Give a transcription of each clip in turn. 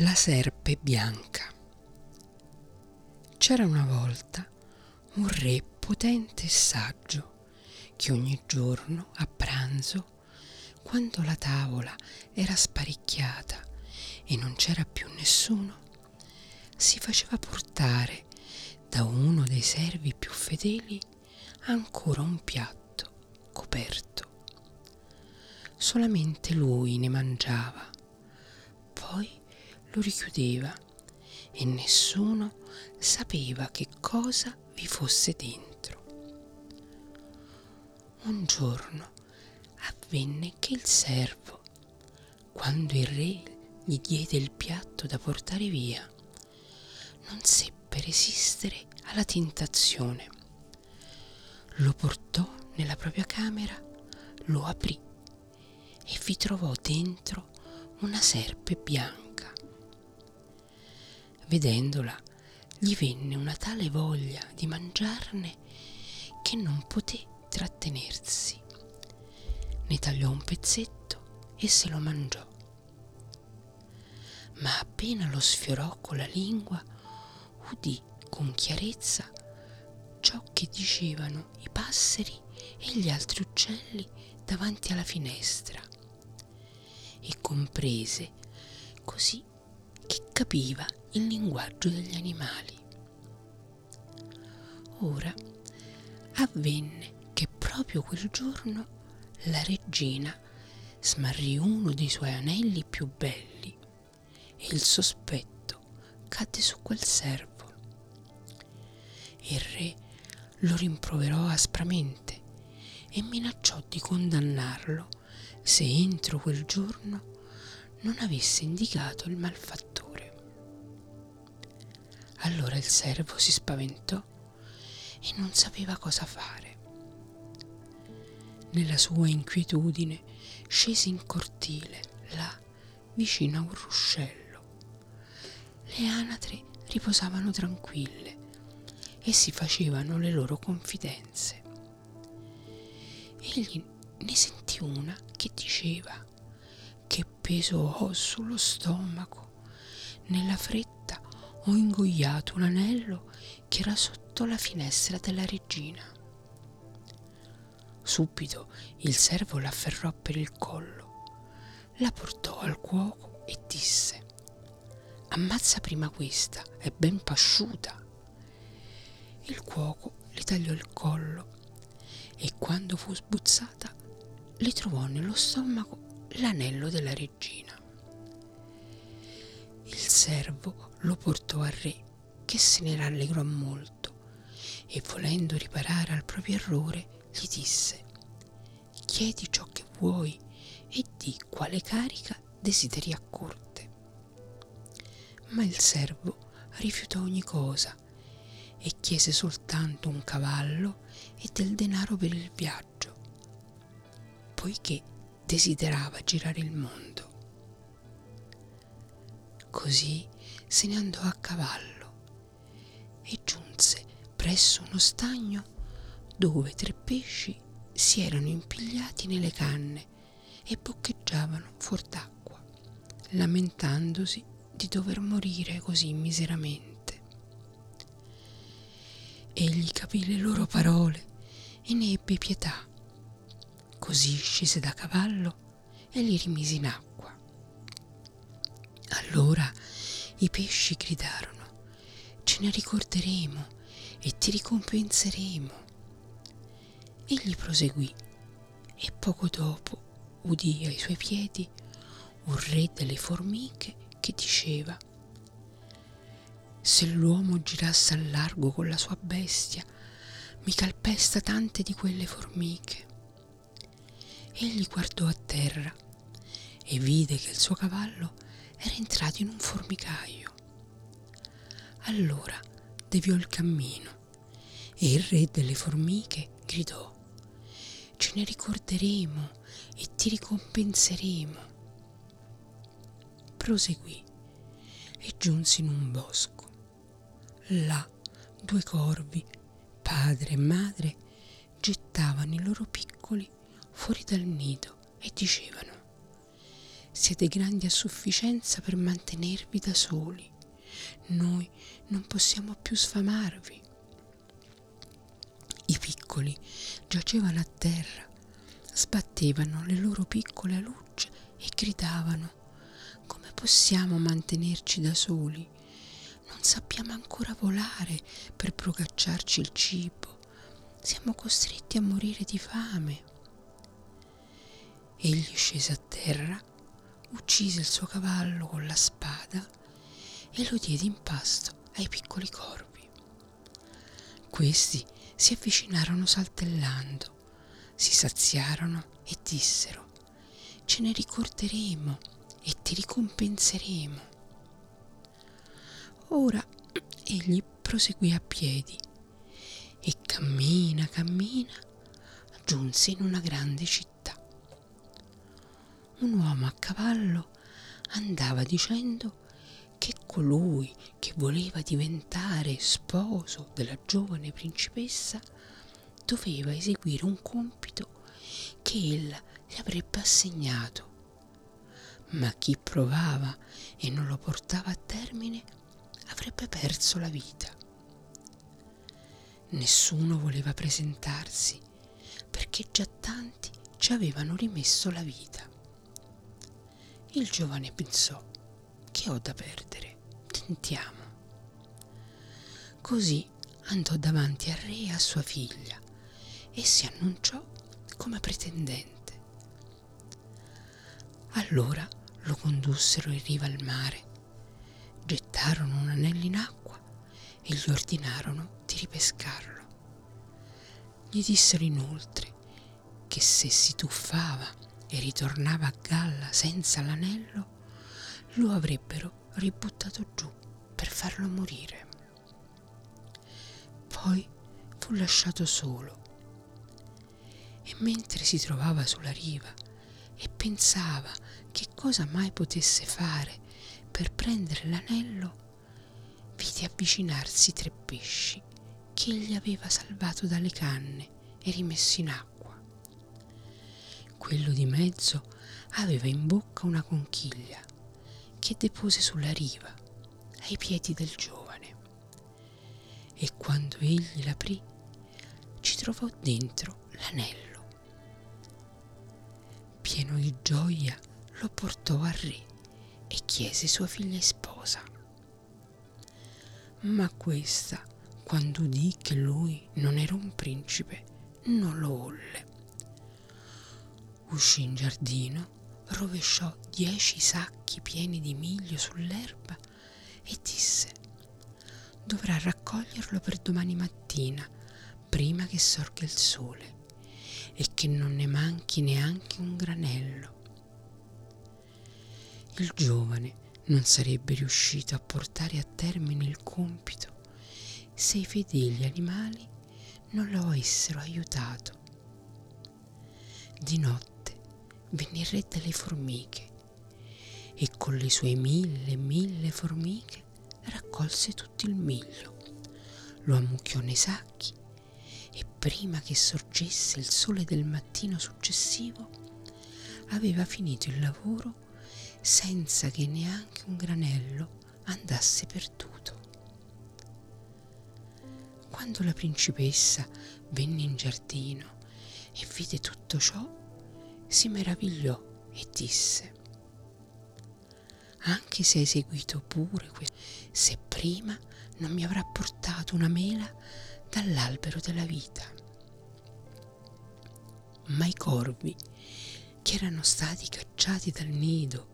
La serpe bianca. C'era una volta un re potente e saggio che ogni giorno a pranzo, quando la tavola era sparecchiata e non c'era più nessuno, si faceva portare da uno dei servi più fedeli ancora un piatto coperto. Solamente lui ne mangiava, poi lo richiudeva e nessuno sapeva che cosa vi fosse dentro. Un giorno avvenne che il servo, quando il re gli diede il piatto da portare via, non seppe resistere alla tentazione. Lo portò nella propria camera, lo aprì e vi trovò dentro una serpe bianca. Vedendola, gli venne una tale voglia di mangiarne che non poté trattenersi. Ne tagliò un pezzetto e se lo mangiò. Ma appena lo sfiorò con la lingua, udì con chiarezza ciò che dicevano i passeri e gli altri uccelli davanti alla finestra e comprese così che capiva il linguaggio degli animali. Ora avvenne che proprio quel giorno la regina smarrì uno dei suoi anelli più belli e il sospetto cadde su quel servo. Il re lo rimproverò aspramente e minacciò di condannarlo se entro quel giorno non avesse indicato il malfattore. Allora il servo si spaventò e non sapeva cosa fare. Nella sua inquietudine scese in cortile, là, vicino a un ruscello. Le anatre riposavano tranquille e si facevano le loro confidenze. Egli ne sentì una che diceva che peso ho sullo stomaco. Nella fretta ho ingoiato un anello che era sotto la finestra della regina. Subito il servo l'afferrò per il collo, la portò al cuoco e disse Ammazza prima questa, è ben pasciuta. Il cuoco le tagliò il collo e quando fu sbuzzata le trovò nello stomaco l'anello della regina. Servo lo portò al re, che se ne rallegrò molto, e volendo riparare al proprio errore, gli disse Chiedi ciò che vuoi e di quale carica desideri a corte. Ma il servo rifiutò ogni cosa e chiese soltanto un cavallo e del denaro per il viaggio, poiché desiderava girare il mondo. Così se ne andò a cavallo e giunse presso uno stagno dove tre pesci si erano impigliati nelle canne e boccheggiavano fuor d'acqua, lamentandosi di dover morire così miseramente. Egli capì le loro parole e ne ebbe pietà Così scese da cavallo e li rimise in acqua. Allora i pesci gridarono, ce ne ricorderemo e ti ricompenseremo. Egli proseguì e poco dopo udì ai suoi piedi un re delle formiche che diceva se l'uomo girasse al largo con la sua bestia, mi calpesta tante di quelle formiche egli guardò a terra e vide che il suo cavallo era entrato in un formicaio. Allora deviò il cammino e il re delle formiche gridò Ce ne ricorderemo e ti ricompenseremo. Proseguì e giunse in un bosco. Là due corvi, padre e madre, gettavano i loro piccoli fuori dal nido e dicevano siete grandi a sufficienza per mantenervi da soli. Noi non possiamo più sfamarvi. I piccoli giacevano a terra, sbattevano le loro piccole alucce e gridavano come possiamo mantenerci da soli? Non sappiamo ancora volare per procacciarci il cibo. Siamo costretti a morire di fame. Egli scese a terra, uccise il suo cavallo con la spada e lo diede in pasto ai piccoli corvi. Questi si avvicinarono saltellando, si saziarono e dissero, ce ne ricorderemo e ti ricompenseremo. Ora egli proseguì a piedi e cammina, cammina, giunse in una grande città. Un uomo a cavallo andava dicendo che colui che voleva diventare sposo della giovane principessa doveva eseguire un compito che ella gli avrebbe assegnato. Ma chi provava e non lo portava a termine avrebbe perso la vita. Nessuno voleva presentarsi perché già tanti ci avevano rimesso la vita. Il giovane pensò che ho da perdere? Tentiamo. Così andò davanti al re e a sua figlia e si annunciò come pretendente. Allora lo condussero in riva al mare, gettarono un anello in acqua e gli ordinarono di ripescarlo. Gli dissero inoltre che se si tuffava e ritornava a galla senza l'anello, lo avrebbero ributtato giù per farlo morire. Poi fu lasciato solo e mentre si trovava sulla riva e pensava che cosa mai potesse fare per prendere l'anello, vide avvicinarsi tre pesci che egli aveva salvato dalle canne e rimesso in acqua. Quello di mezzo aveva in bocca una conchiglia che depose sulla riva, ai piedi del giovane. E quando egli l'aprì, ci trovò dentro l'anello. Pieno di gioia lo portò al re e chiese sua figlia in sposa. Ma questa, quando udì che lui non era un principe, non lo volle. Uscì in giardino rovesciò dieci sacchi pieni di miglio sull'erba e disse dovrà raccoglierlo per domani mattina prima che sorga il sole e che non ne manchi neanche un granello. Il giovane non sarebbe riuscito a portare a termine il compito se i fedeli animali non lo avessero aiutato. Di notte venne il re delle formiche e con le sue mille e mille formiche raccolse tutto il miglio, lo ammucchiò nei sacchi e prima che sorgesse il sole del mattino successivo aveva finito il lavoro senza che neanche un granello andasse perduto. Quando la principessa venne in giardino e vide tutto ciò, si meravigliò e disse anche se hai seguito pure questo, se prima non mi avrà portato una mela dall'albero della vita. Ma i corvi che erano stati cacciati dal nido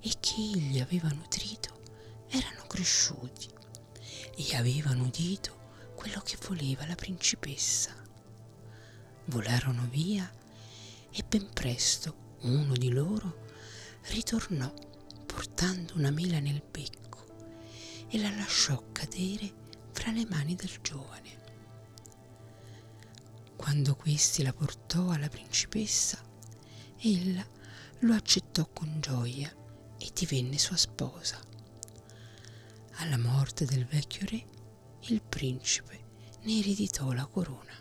e che egli aveva nutrito erano cresciuti e avevano udito quello che voleva la principessa. Volarono via e ben presto uno di loro ritornò portando una mela nel becco e la lasciò cadere fra le mani del giovane. Quando questi la portò alla principessa, ella lo accettò con gioia e divenne sua sposa. Alla morte del vecchio re, il principe ne ereditò la corona.